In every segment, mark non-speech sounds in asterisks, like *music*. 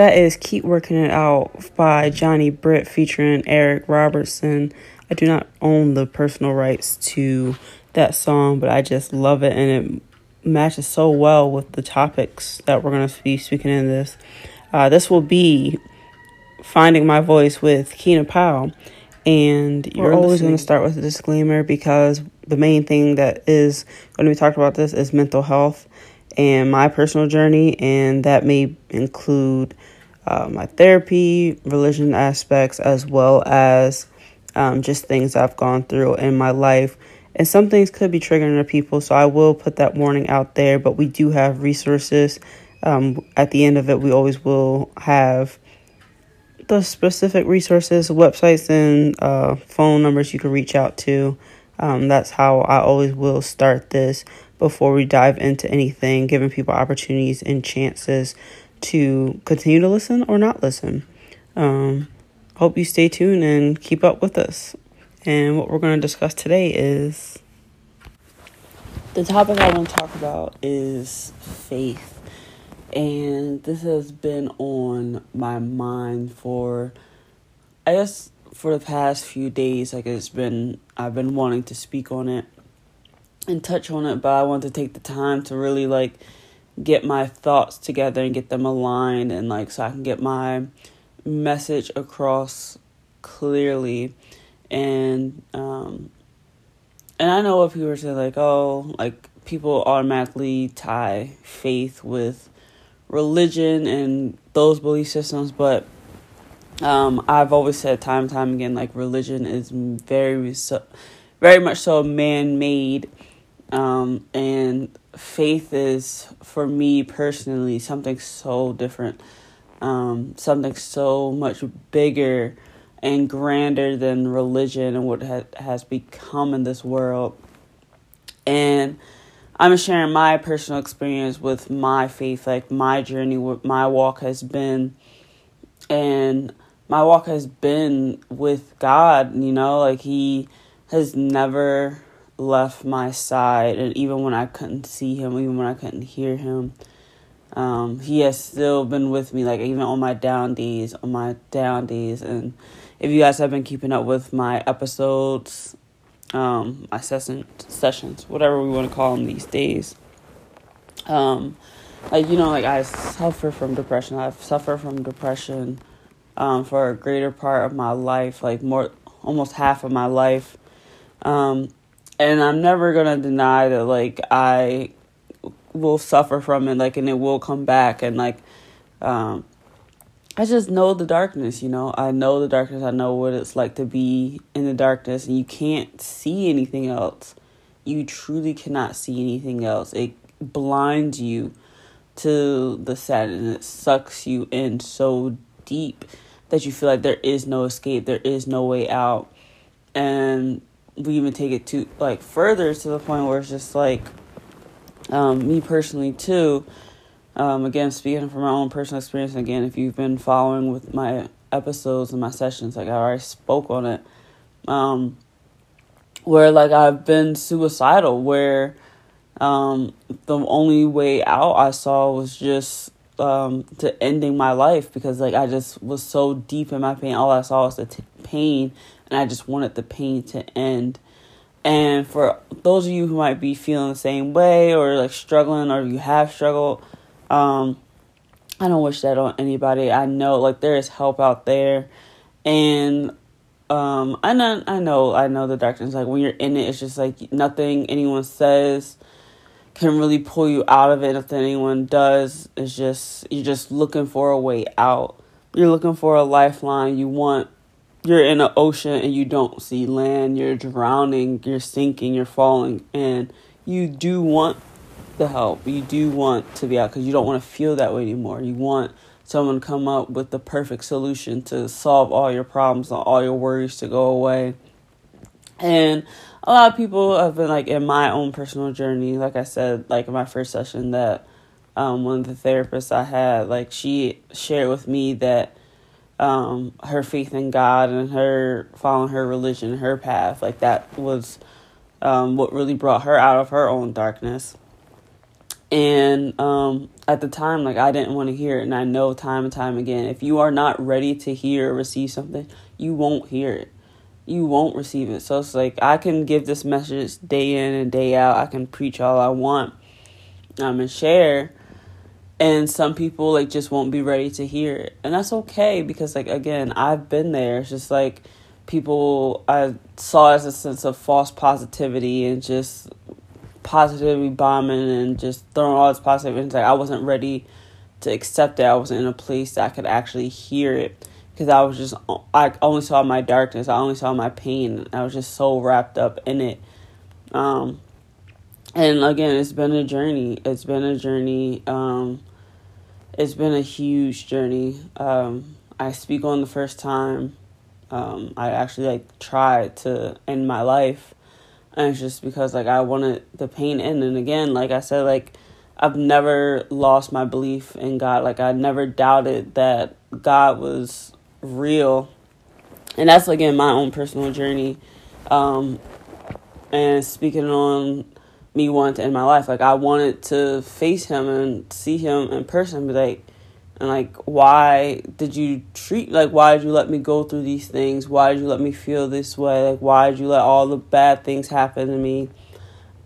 That is Keep Working It Out by Johnny Britt featuring Eric Robertson. I do not own the personal rights to that song, but I just love it and it matches so well with the topics that we're going to be speaking in this. Uh, this will be Finding My Voice with Keena Powell. And you're always going to start with a disclaimer because the main thing that is going to be talked about this is mental health and my personal journey, and that may include uh, my therapy, religion aspects, as well as um, just things I've gone through in my life. And some things could be triggering to people, so I will put that warning out there. But we do have resources. Um, at the end of it, we always will have the specific resources, websites, and uh, phone numbers you can reach out to. Um, that's how I always will start this before we dive into anything, giving people opportunities and chances to continue to listen or not listen. Um, hope you stay tuned and keep up with us. And what we're going to discuss today is the topic I want to talk about is faith and this has been on my mind for I guess for the past few days like it's been I've been wanting to speak on it and touch on it but I want to take the time to really like get my thoughts together and get them aligned and like so I can get my message across clearly. And um and I know what people saying like oh like people automatically tie faith with religion and those belief systems, but um, I've always said time and time again, like religion is very, very much so man-made, um, and faith is for me personally something so different, um, something so much bigger and grander than religion and what ha- has become in this world, and I'm sharing my personal experience with my faith, like my journey, what my walk has been. And my walk has been with God, you know, like He has never left my side. And even when I couldn't see Him, even when I couldn't hear Him, um, He has still been with me, like even on my down days, on my down days. And if you guys have been keeping up with my episodes, um, my session sessions, whatever we want to call them these days. Um, like you know, like I suffer from depression. I've suffered from depression um, for a greater part of my life, like more, almost half of my life. Um, and I'm never gonna deny that, like I will suffer from it, like, and it will come back, and like, um, I just know the darkness, you know. I know the darkness. I know what it's like to be in the darkness and you can't see anything else. You truly cannot see anything else. It blinds you to the sadness. It sucks you in so deep that you feel like there is no escape, there is no way out. And we even take it to like further to the point where it's just like um, me personally too um, again, speaking from my own personal experience, again, if you've been following with my episodes and my sessions, like I already spoke on it, um, where like I've been suicidal, where um, the only way out I saw was just um, to ending my life because like I just was so deep in my pain. All I saw was the t- pain, and I just wanted the pain to end. And for those of you who might be feeling the same way or like struggling or you have struggled, um, I don't wish that on anybody. I know like there is help out there, and um, I know I know I know the darkness. Like when you're in it, it's just like nothing anyone says can really pull you out of it. if anyone does is just you're just looking for a way out. You're looking for a lifeline. You want you're in an ocean and you don't see land. You're drowning. You're sinking. You're falling, and you do want the help. You do want to be out because you don't want to feel that way anymore. You want someone to come up with the perfect solution to solve all your problems and all your worries to go away. And a lot of people have been like in my own personal journey, like I said, like in my first session that um, one of the therapists I had, like she shared with me that um, her faith in God and her following her religion, her path, like that was um, what really brought her out of her own darkness. And um, at the time, like I didn't want to hear it, and I know time and time again, if you are not ready to hear or receive something, you won't hear it. You won't receive it. So it's like I can give this message day in and day out. I can preach all I want, um, and share, and some people like just won't be ready to hear it, and that's okay because like again, I've been there. It's just like people I saw as a sense of false positivity and just positivity bombing and just throwing all this positive into like I wasn't ready to accept it. I wasn't in a place that I could actually hear it because I was just I only saw my darkness. I only saw my pain. I was just so wrapped up in it. Um and again, it's been a journey. It's been a journey. Um it's been a huge journey. Um I speak on the first time. Um I actually like tried to end my life and it's just because like I wanted the pain in and again like I said like I've never lost my belief in God like I never doubted that God was real. And that's again my own personal journey. Um and speaking on me to end my life like I wanted to face him and see him in person be like and like why did you treat like why did you let me go through these things? Why did you let me feel this way? Like why did you let all the bad things happen to me?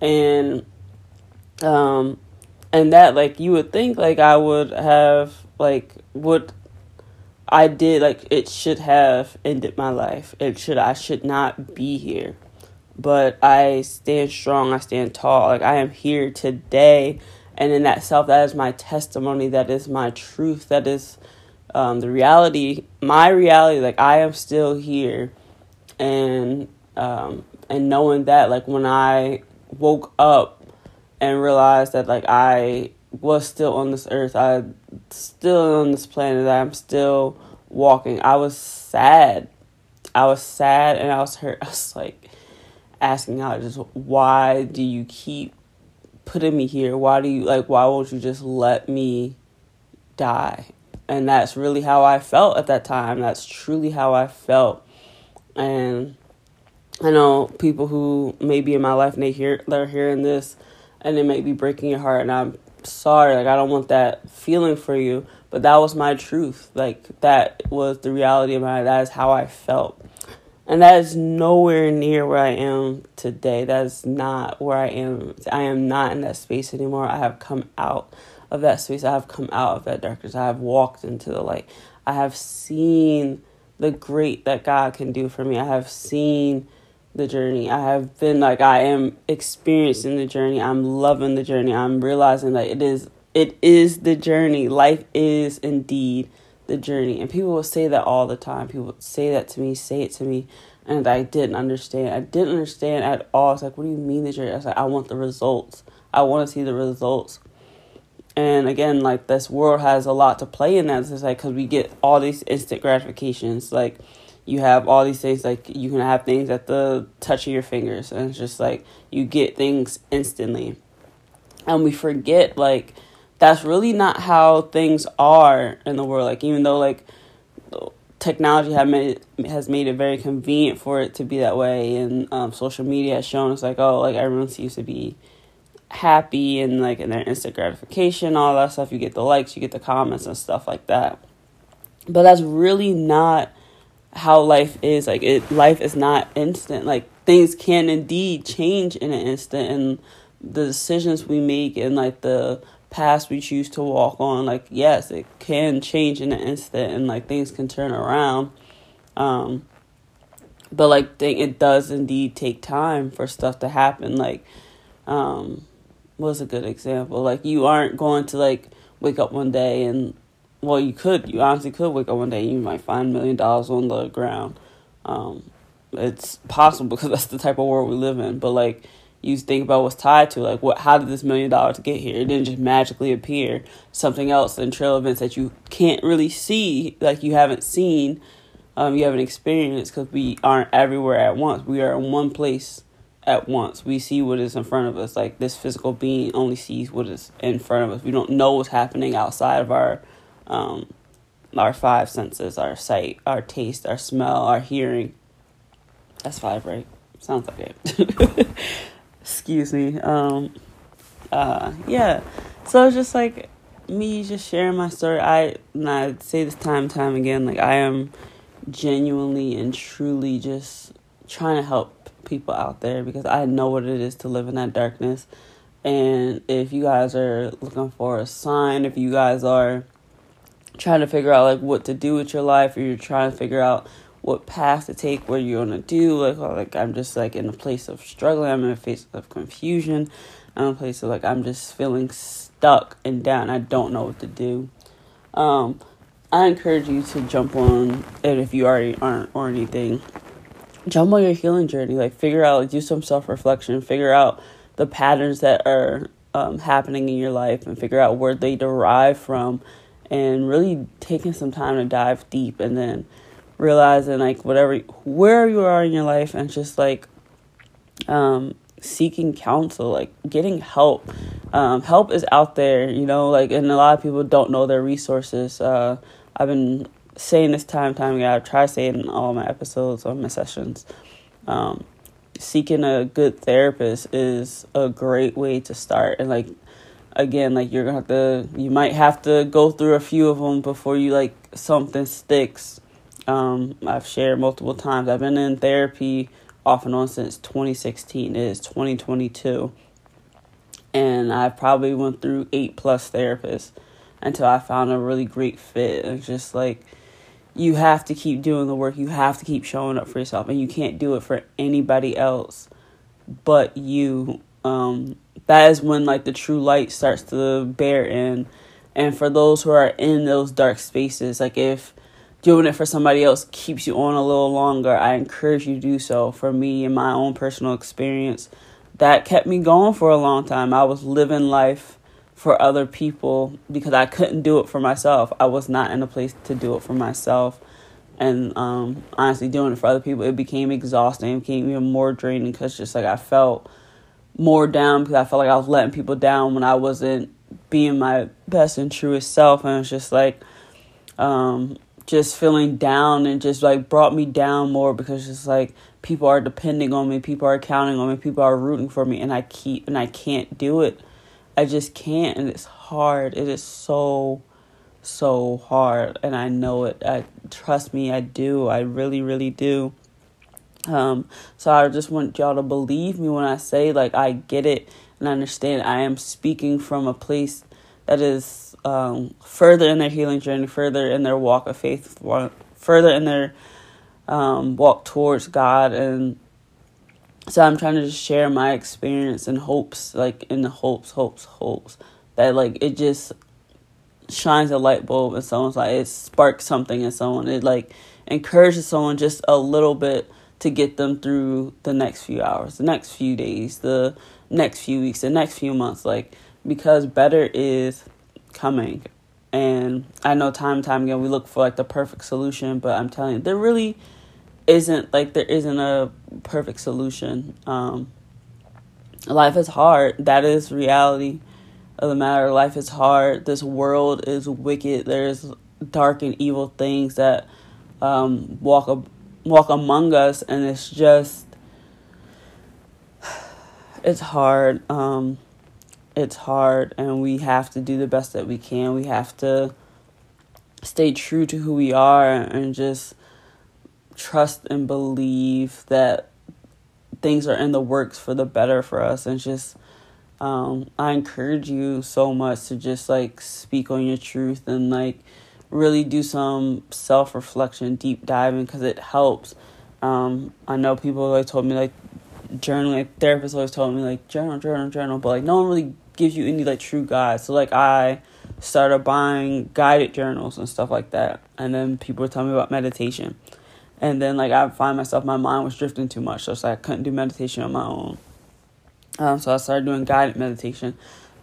And um and that like you would think like i would have like what i did like it should have ended my life. It should i should not be here. But i stand strong i stand tall. Like i am here today. And in that self that is my testimony that is my truth that is um, the reality my reality like i am still here. And um, and knowing that like when i woke up and realized that like i was still on this earth i still on this planet i'm still walking i was sad i was sad and i was hurt *laughs* i was like asking god just why do you keep putting me here? Why do you like why won't you just let me die? And that's really how I felt at that time. That's truly how I felt. And I know people who may be in my life and they hear they're hearing this and it may be breaking your heart and I'm sorry, like I don't want that feeling for you. But that was my truth. Like that was the reality of my that is how I felt. And that is nowhere near where I am today. That is not where I am. I am not in that space anymore. I have come out of that space. I have come out of that darkness. I have walked into the light. I have seen the great that God can do for me. I have seen the journey. I have been like I am experiencing the journey. I'm loving the journey. I'm realizing that it is it is the journey. Life is indeed the journey. And people will say that all the time. People say that to me, say it to me, and I didn't understand. I didn't understand at all. It's like, what do you mean the journey? I was like, I want the results. I want to see the results. And again, like this world has a lot to play in that. It's like because we get all these instant gratifications. Like you have all these things. Like you can have things at the touch of your fingers, and it's just like you get things instantly. And we forget like that's really not how things are in the world. Like even though like technology have made has made it very convenient for it to be that way, and um, social media has shown us like oh like everyone seems to be happy and like in their instant gratification, all that stuff. You get the likes, you get the comments and stuff like that. But that's really not how life is. Like it, life is not instant. Like things can indeed change in an instant, and the decisions we make and like the paths we choose to walk on like yes it can change in an instant and like things can turn around um but like think it does indeed take time for stuff to happen like um was a good example like you aren't going to like wake up one day and well you could you honestly could wake up one day and you might find a million dollars on the ground. Um it's possible because *laughs* that's the type of world we live in but like you think about what's tied to like what how did this million dollars get here? It didn't just magically appear. Something else and trail events that you can't really see like you haven't seen um, you haven't experienced because we aren't everywhere at once. We are in one place at once. We see what is in front of us. Like this physical being only sees what is in front of us. We don't know what's happening outside of our um, our five senses our sight our taste our smell our hearing that's five right sounds like it *laughs* excuse me um uh, yeah. So it's just like me just sharing my story. I and I say this time and time again, like I am genuinely and truly just trying to help people out there because I know what it is to live in that darkness. And if you guys are looking for a sign, if you guys are trying to figure out like what to do with your life, or you're trying to figure out what path to take, what you're gonna do, like like I'm just like in a place of struggling, I'm in a place of confusion, I'm in a place of like I'm just feeling stuck and down. I don't know what to do. Um, I encourage you to jump on it if you already aren't or anything. Jump on your healing journey. Like figure out, like, do some self reflection. Figure out the patterns that are um, happening in your life, and figure out where they derive from, and really taking some time to dive deep, and then realizing like whatever where you are in your life, and just like um, seeking counsel, like getting help. Um, help is out there, you know, like, and a lot of people don't know their resources. Uh, I've been saying this time and time again. I try to say it in all my episodes on my sessions. Um, seeking a good therapist is a great way to start. And like, again, like you're gonna have to, you might have to go through a few of them before you like something sticks. Um, I've shared multiple times. I've been in therapy off and on since 2016. It is 2022, and I probably went through eight plus therapists until I found a really great fit. It's just like you have to keep doing the work. You have to keep showing up for yourself, and you can't do it for anybody else but you. Um, that is when like the true light starts to bear in. And for those who are in those dark spaces, like if doing it for somebody else keeps you on a little longer, I encourage you to do so. For me, in my own personal experience, that kept me going for a long time. I was living life for other people because I couldn't do it for myself. I was not in a place to do it for myself. And um, honestly, doing it for other people, it became exhausting. It became even more draining because just like I felt more down because I felt like I was letting people down when I wasn't being my best and truest self. And it's just like, um, just feeling down and just like brought me down more because just like people are depending on me, people are counting on me, people are rooting for me, and I keep and I can't do it. I just can't, and it's hard. It is so, so hard, and I know it. I trust me, I do. I really, really do. Um, so I just want y'all to believe me when I say like I get it and I understand. I am speaking from a place that is um, further in their healing journey, further in their walk of faith, further in their um, walk towards God, and so I'm trying to just share my experience and hopes, like in the hopes, hopes, hopes that like it just shines a light bulb in someone's life. It sparks something in someone. It like encourages someone just a little bit to get them through the next few hours, the next few days, the next few weeks, the next few months. Like because better is coming. And I know time and time again we look for like the perfect solution, but I'm telling you, there really isn't like there isn't a perfect solution. Um, life is hard. That is reality of the matter. Life is hard. This world is wicked. There's dark and evil things that um, walk walk among us, and it's just it's hard. Um, it's hard and we have to do the best that we can. We have to stay true to who we are and just trust and believe that things are in the works for the better for us and just um, I encourage you so much to just like speak on your truth and like really do some self reflection, deep diving because it helps. Um, I know people like told me like journaling, like therapists always told me like journal, journal, journal, but like no one really gives you any like true guides. So like I started buying guided journals and stuff like that. And then people were telling me about meditation. And then like I find myself my mind was drifting too much. So I couldn't do meditation on my own. Um so I started doing guided meditation.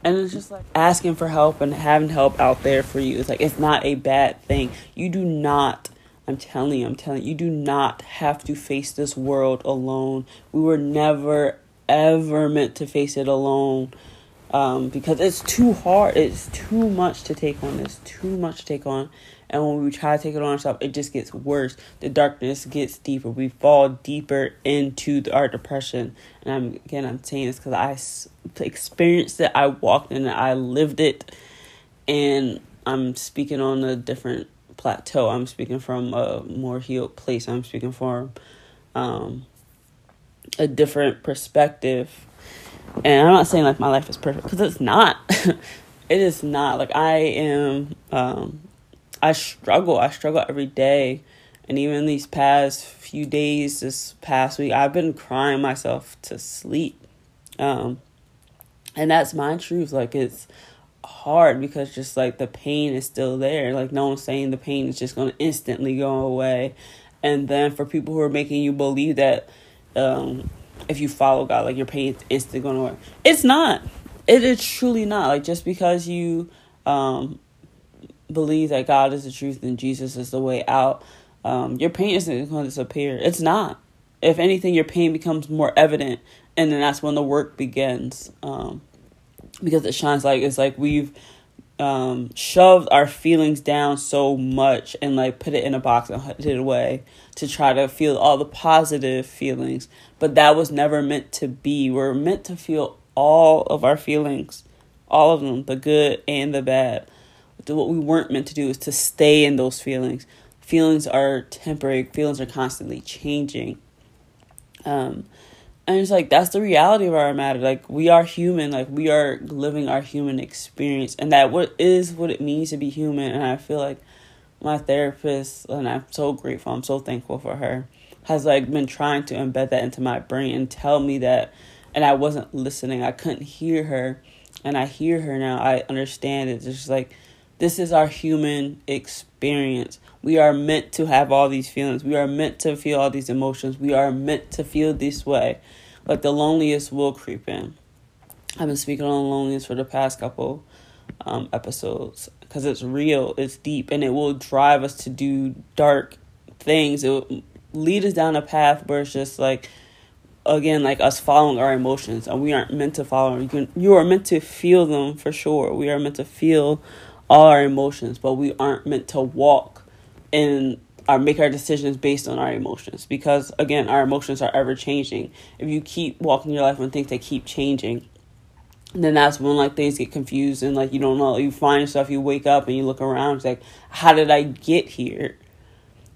And it's just like asking for help and having help out there for you. It's like it's not a bad thing. You do not I'm telling you, I'm telling you, you do not have to face this world alone. We were never ever meant to face it alone um, because it's too hard. It's too much to take on. It's too much to take on, And when we try to take it on ourselves, it just gets worse. The darkness gets deeper. We fall deeper into the, our depression. And I'm again, I'm saying this because I experienced it. I walked in it. I lived it, and I'm speaking on a different plateau. I'm speaking from a more healed place. I'm speaking from um, a different perspective. And I'm not saying like my life is perfect because it's not. *laughs* it is not. Like I am um I struggle. I struggle every day. And even these past few days, this past week, I've been crying myself to sleep. Um and that's my truth. Like it's hard because just like the pain is still there. Like no one's saying the pain is just gonna instantly go away. And then for people who are making you believe that um if you follow God, like your pain is instantly gonna work. It's not. It is truly not. Like just because you um believe that God is the truth and Jesus is the way out, um, your pain isn't going to disappear. It's not. If anything, your pain becomes more evident, and then that's when the work begins. Um, because it shines like it's like we've um, shoved our feelings down so much and like put it in a box and put it away to try to feel all the positive feelings. But that was never meant to be. We're meant to feel all of our feelings, all of them, the good and the bad. What we weren't meant to do is to stay in those feelings. Feelings are temporary, feelings are constantly changing. Um, and it's like that's the reality of our matter. Like we are human. Like we are living our human experience. And that what is what it means to be human. And i feel like my therapist and i'm so grateful i'm so thankful for her has like been trying to embed that into my brain and tell me that and i wasn't listening. I couldn't hear her. And i hear her now. I understand it. It's just like this is our human experience. We are meant to have all these feelings. We are meant to feel all these emotions. We are meant to feel this way. But the loneliest will creep in. I've been speaking on loneliness for the past couple um, episodes because it's real, it's deep, and it will drive us to do dark things. It will lead us down a path where it's just like, again, like us following our emotions, and we aren't meant to follow. You can, you are meant to feel them for sure. We are meant to feel all our emotions, but we aren't meant to walk and or make our decisions based on our emotions because again, our emotions are ever changing. If you keep walking your life and things they keep changing, then that's when like things get confused and like you don't know. You find yourself, you wake up and you look around, it's like, how did I get here?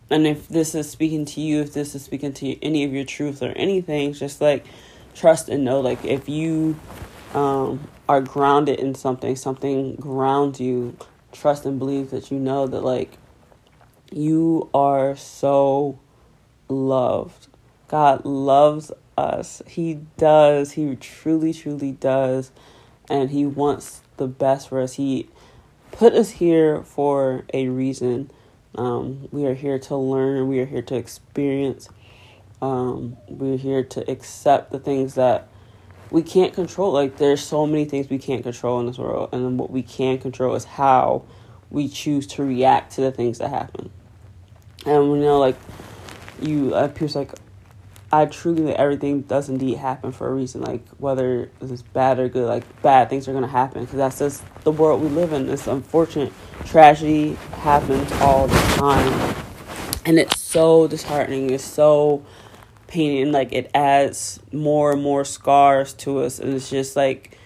And if this is speaking to you, if this is speaking to you, any of your truth or anything, just like trust and know, like if you um, are grounded in something, something grounds you, trust and believe that you know that like you are so loved. God loves us. He does. He truly, truly does. And He wants the best for us. He put us here for a reason. Um, we are here to learn. We are here to experience. Um, we're here to accept the things that we can't control. Like there's so many things we can't control in this world, and then what we can control is how we choose to react to the things that happen. And you know, like you, uh, like, I truly like everything does indeed happen for a reason. Like whether it's bad or good, like bad things are gonna happen because that's just the world we live in. This unfortunate tragedy happens all the time, and it's so disheartening. It's so painting like it adds more and more scars to us and it's just like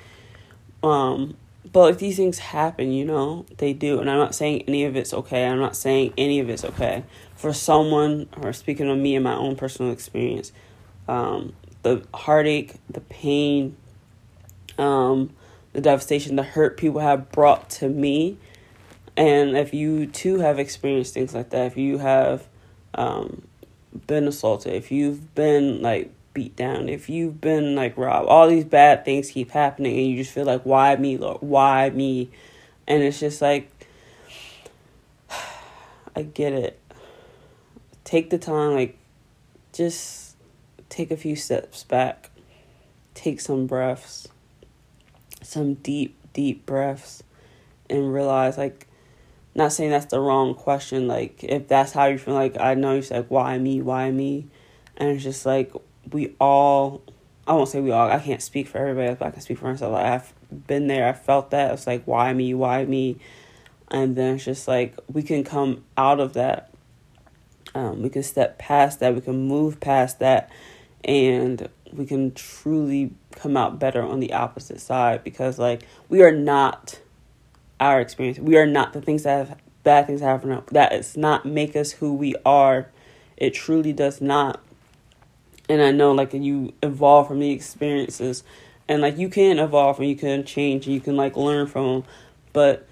um but if these things happen you know they do and i'm not saying any of it's okay i'm not saying any of it's okay. For someone or speaking on me and my own personal experience um the heartache the pain um the devastation the hurt people have brought to me and if you too have experienced things like that if you have um been assaulted, if you've been like beat down, if you've been like robbed, all these bad things keep happening and you just feel like, why me, Lord? Why me? And it's just like, *sighs* I get it. Take the time, like, just take a few steps back, take some breaths, some deep, deep breaths, and realize, like, not saying that's the wrong question. Like, if that's how you feel, like, I know you said, why me? Why me? And it's just like, we all, I won't say we all, I can't speak for everybody, but I can speak for myself. Like, I've been there, I felt that. It's like, why me? Why me? and then it's just like we can come out of that um, we can step past that we can move past that and we can truly come out better on the opposite side because like we are not our experience. We are not the things that have bad things happen that does not make us who we are. It truly does not. And i know like you evolve from the experiences. And like you can evolve and you can change and you can like learn from them but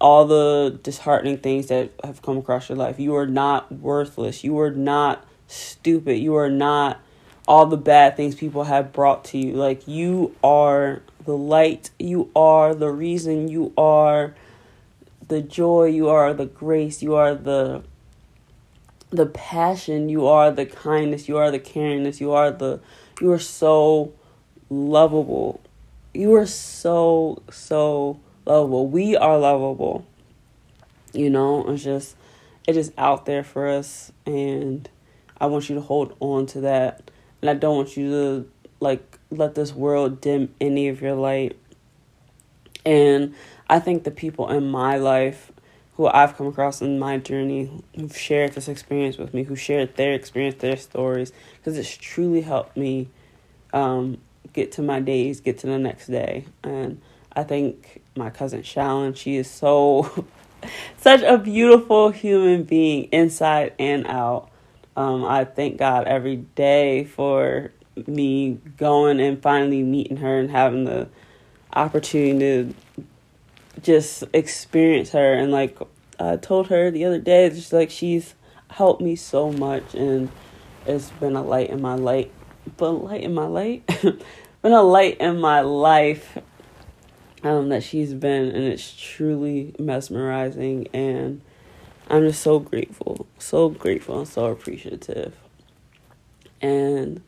all the disheartening things that have come across your life you are not worthless. You are not stupid. You are not all the bad things people have brought to you. Like you are the light you are the reason you are the joy you are the grace you are the the passion you are the kindness you are the caringness you are the you are so lovable. You are so, so lovable. We are lovable. You know, it's just, it is out there for us. And I want you to hold on to that. And I don't want you to, like, let this world dim any of your light. And I think the people in my life who I've come across in my journey who've shared this experience with me, who shared their experience, their stories, because it's truly helped me um, get to my days, get to the next day. And I think my cousin Shallon, she is so *laughs* such a beautiful human being inside and out. Um, I thank God every day for me going and finally meeting her and having the opportunity to just experience her and like I told her the other day just like she's helped me so much and it's been a light in my light but light in my light *laughs* been a light in my life um, that she's been, and it's truly mesmerizing. And I'm just so grateful, so grateful, and so appreciative. And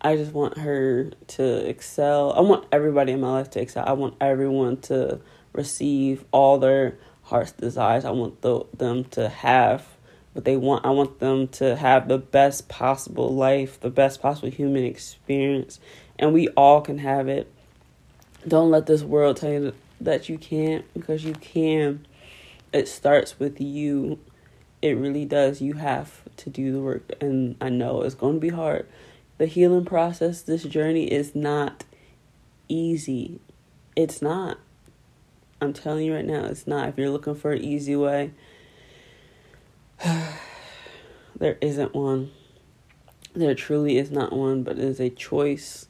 I just want her to excel. I want everybody in my life to excel. I want everyone to receive all their heart's desires. I want the, them to have what they want. I want them to have the best possible life, the best possible human experience and we all can have it. Don't let this world tell you that you can't because you can. It starts with you. It really does. You have to do the work, and I know it's going to be hard. The healing process, this journey is not easy. It's not. I'm telling you right now, it's not. If you're looking for an easy way, *sighs* there isn't one. There truly is not one, but it is a choice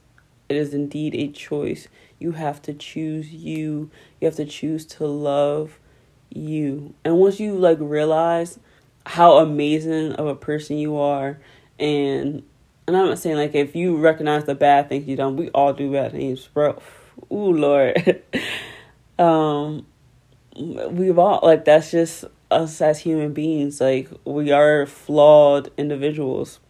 it is indeed a choice. You have to choose you. You have to choose to love you. And once you like realize how amazing of a person you are and and I'm not saying like if you recognize the bad things you done, we all do bad things, bro. Ooh Lord. *laughs* um we've all like that's just us as human beings. Like we are flawed individuals.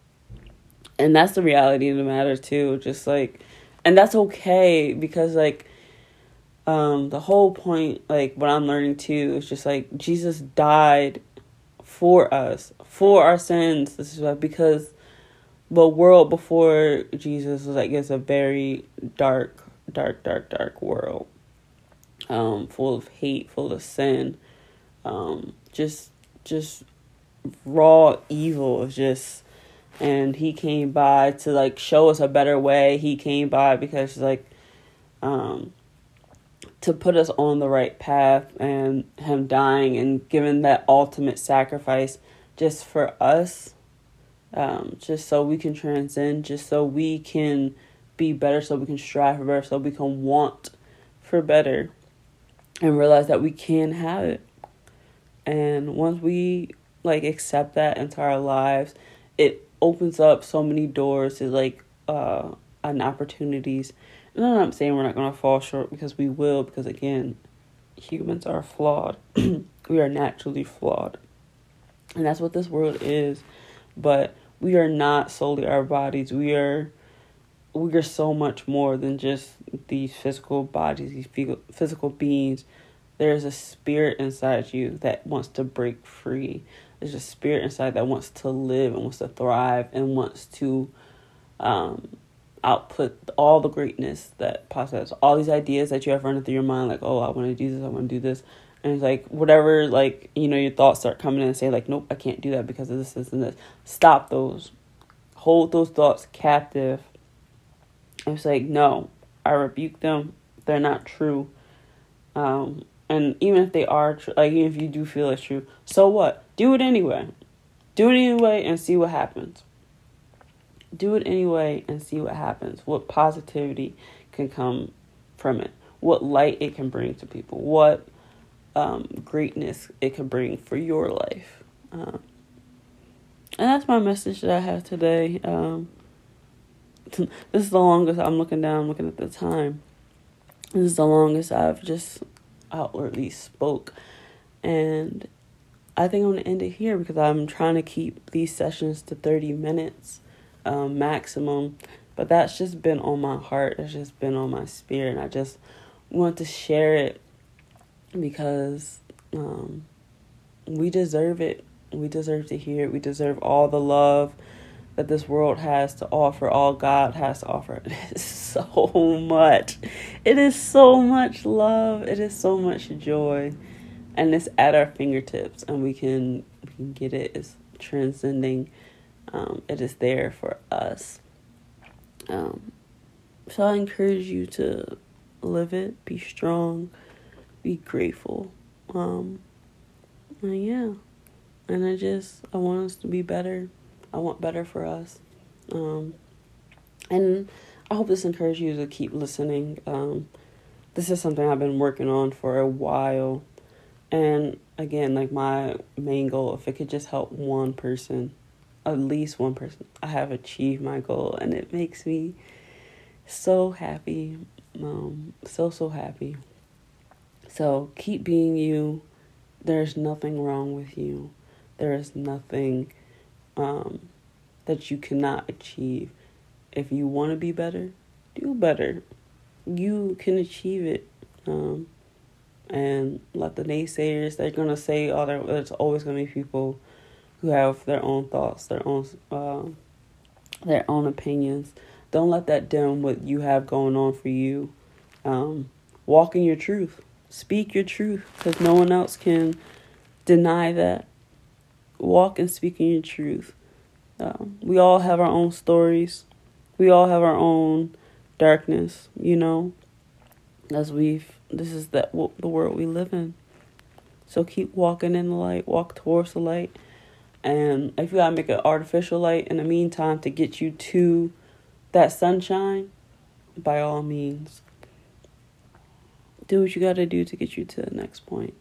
And that's the reality of the matter too. Just like and that's okay because like um the whole point like what i'm learning too is just like jesus died for us for our sins this is why because the world before jesus was like it's a very dark dark dark dark world. Um full of hate full of sin. Um just just raw evil just and he came by to like show us a better way. He came by because like um to put us on the right path and him dying and giving that ultimate sacrifice just for us um just so we can transcend just so we can be better so we can strive for better so we can want for better and realize that we can have it and once we like accept that into our lives it opens up so many doors to like uh and opportunities. And I'm not saying we're not gonna fall short because we will, because again, humans are flawed. *clears throat* we are naturally flawed. And that's what this world is. But we are not solely our bodies. We are we are so much more than just these physical bodies, these physical beings. There's a spirit inside you that wants to break free. There's a spirit inside that wants to live and wants to thrive and wants to um, output all the greatness that possible. All these ideas that you have running through your mind, like, oh, I want to do this, I want to do this. And it's like whatever, like you know, your thoughts start coming in and say like, nope, I can't do that because of this, this, and this. Stop those. Hold those thoughts captive. It's like, no, I rebuke them. They're not true. Um, and even if they are true, like even if you do feel it's true, so what? Do it anyway. Do it anyway and see what happens. Do it anyway and see what happens. What positivity can come from it. What light it can bring to people. What um, greatness it can bring for your life. Um, and that's my message that I have today. Um, this is the longest I'm looking down, looking at the time. This is the longest I've just outwardly spoke. And I think I'm going to end it here because I'm trying to keep these sessions to 30 minutes um, maximum. But that's just been on my heart. That's just been on my spirit. And I just want to share it because um, we deserve it. We deserve to hear it. We deserve all the love that this world has to offer, all God has to offer. *laughs* It is so much. It is so much love. It is so much joy. And it's at our fingertips and we can we can get it. It's transcending. Um, it is there for us. Um, so I encourage you to live it, be strong, be grateful. Um, and yeah. And I just I want us to be better I want better for us. Um, and I hope this encourages you to keep listening. Um, this is something I've been working on for a while. And again, like my main goal, if it could just help one person, at least one person, I have achieved my goal. And it makes me so happy. Um, so, so happy. So keep being you. There's nothing wrong with you. There is nothing um, that you cannot achieve. If you want to be better, do better. You can achieve it. Um, and let the naysayers, they're going to say all their, there's always going to be people who have their own thoughts, their own, uh, their own opinions. Don't let that dim what you have going on for you. Um, walk in your truth. Speak your truth because no one else can deny that walk in your truth. Um, we all have our own stories. We all have our own darkness, you know, as we've, this is that the world we live in. So keep walking in the light, walk towards the light. And if you gotta make an artificial light in the meantime to get you to that sunshine, by all means, do what you gotta do to get you to the next point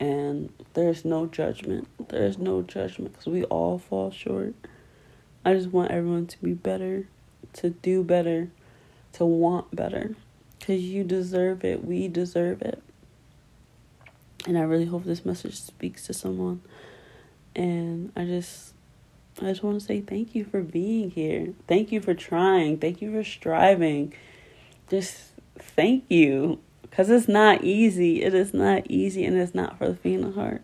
and there's no judgment. There's no judgment because we all fall short. I just want everyone to be better, to do better, to want better because you deserve it. We deserve it. And I really hope this message speaks to someone. And I just I just want to say thank you for being here. Thank you for trying. Thank you for striving. Just thank you because it's not easy. It is not easy, and it's not for the faint of heart.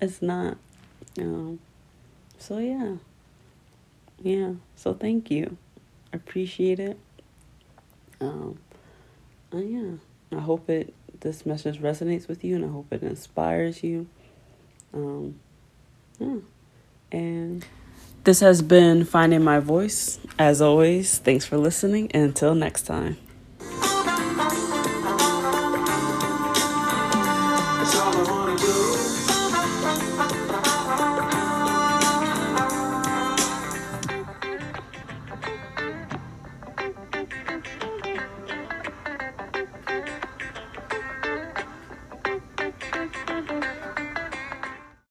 It's not. Um, so, yeah. Yeah. So, thank you. I appreciate it. Um, yeah. I hope it this message resonates with you, and I hope it inspires you. Um, yeah. And this has been Finding My Voice. As always, thanks for listening. And until next time.